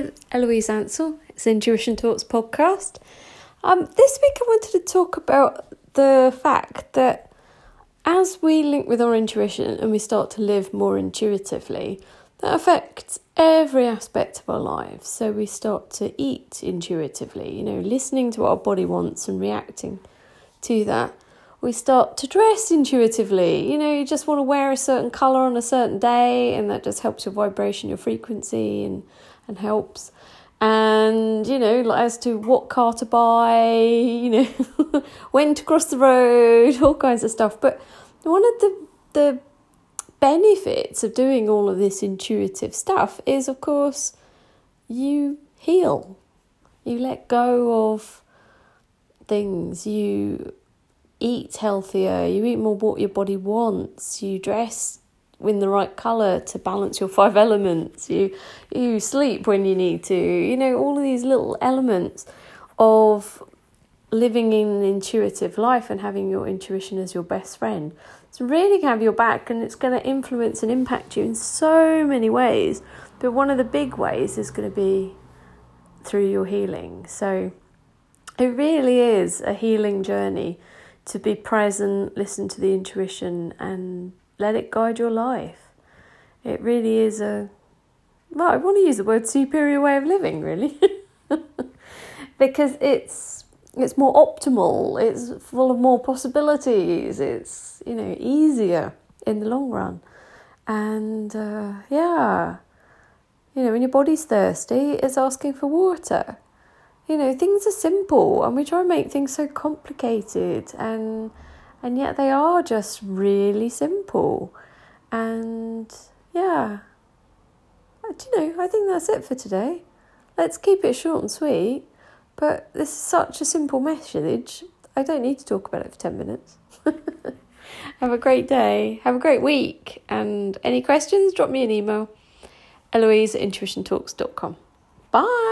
with Eloise Ansell. It's Intuition Talks podcast. Um, this week I wanted to talk about the fact that as we link with our intuition and we start to live more intuitively, that affects every aspect of our lives. So we start to eat intuitively, you know, listening to what our body wants and reacting to that. We start to dress intuitively. You know, you just want to wear a certain colour on a certain day, and that just helps your vibration, your frequency, and, and helps. And you know like as to what car to buy you know when to cross the road all kinds of stuff. But one of the the benefits of doing all of this intuitive stuff is of course you heal. You let go of things. You eat healthier you eat more what your body wants you dress in the right color to balance your five elements. You you sleep when you need to. You know all of these little elements of living in an intuitive life and having your intuition as your best friend. It's really have your back and it's going to influence and impact you in so many ways. But one of the big ways is going to be through your healing. So it really is a healing journey to be present, listen to the intuition, and let it guide your life. It really is a, well, I want to use the word superior way of living, really, because it's it's more optimal. It's full of more possibilities. It's you know easier in the long run, and uh, yeah, you know when your body's thirsty, it's asking for water. You know things are simple, and we try and make things so complicated and and yet they are just really simple. And yeah, do you know, I think that's it for today. Let's keep it short and sweet. But this is such a simple message. I don't need to talk about it for 10 minutes. Have a great day. Have a great week. And any questions, drop me an email. Eloise at intuitiontalks.com. Bye.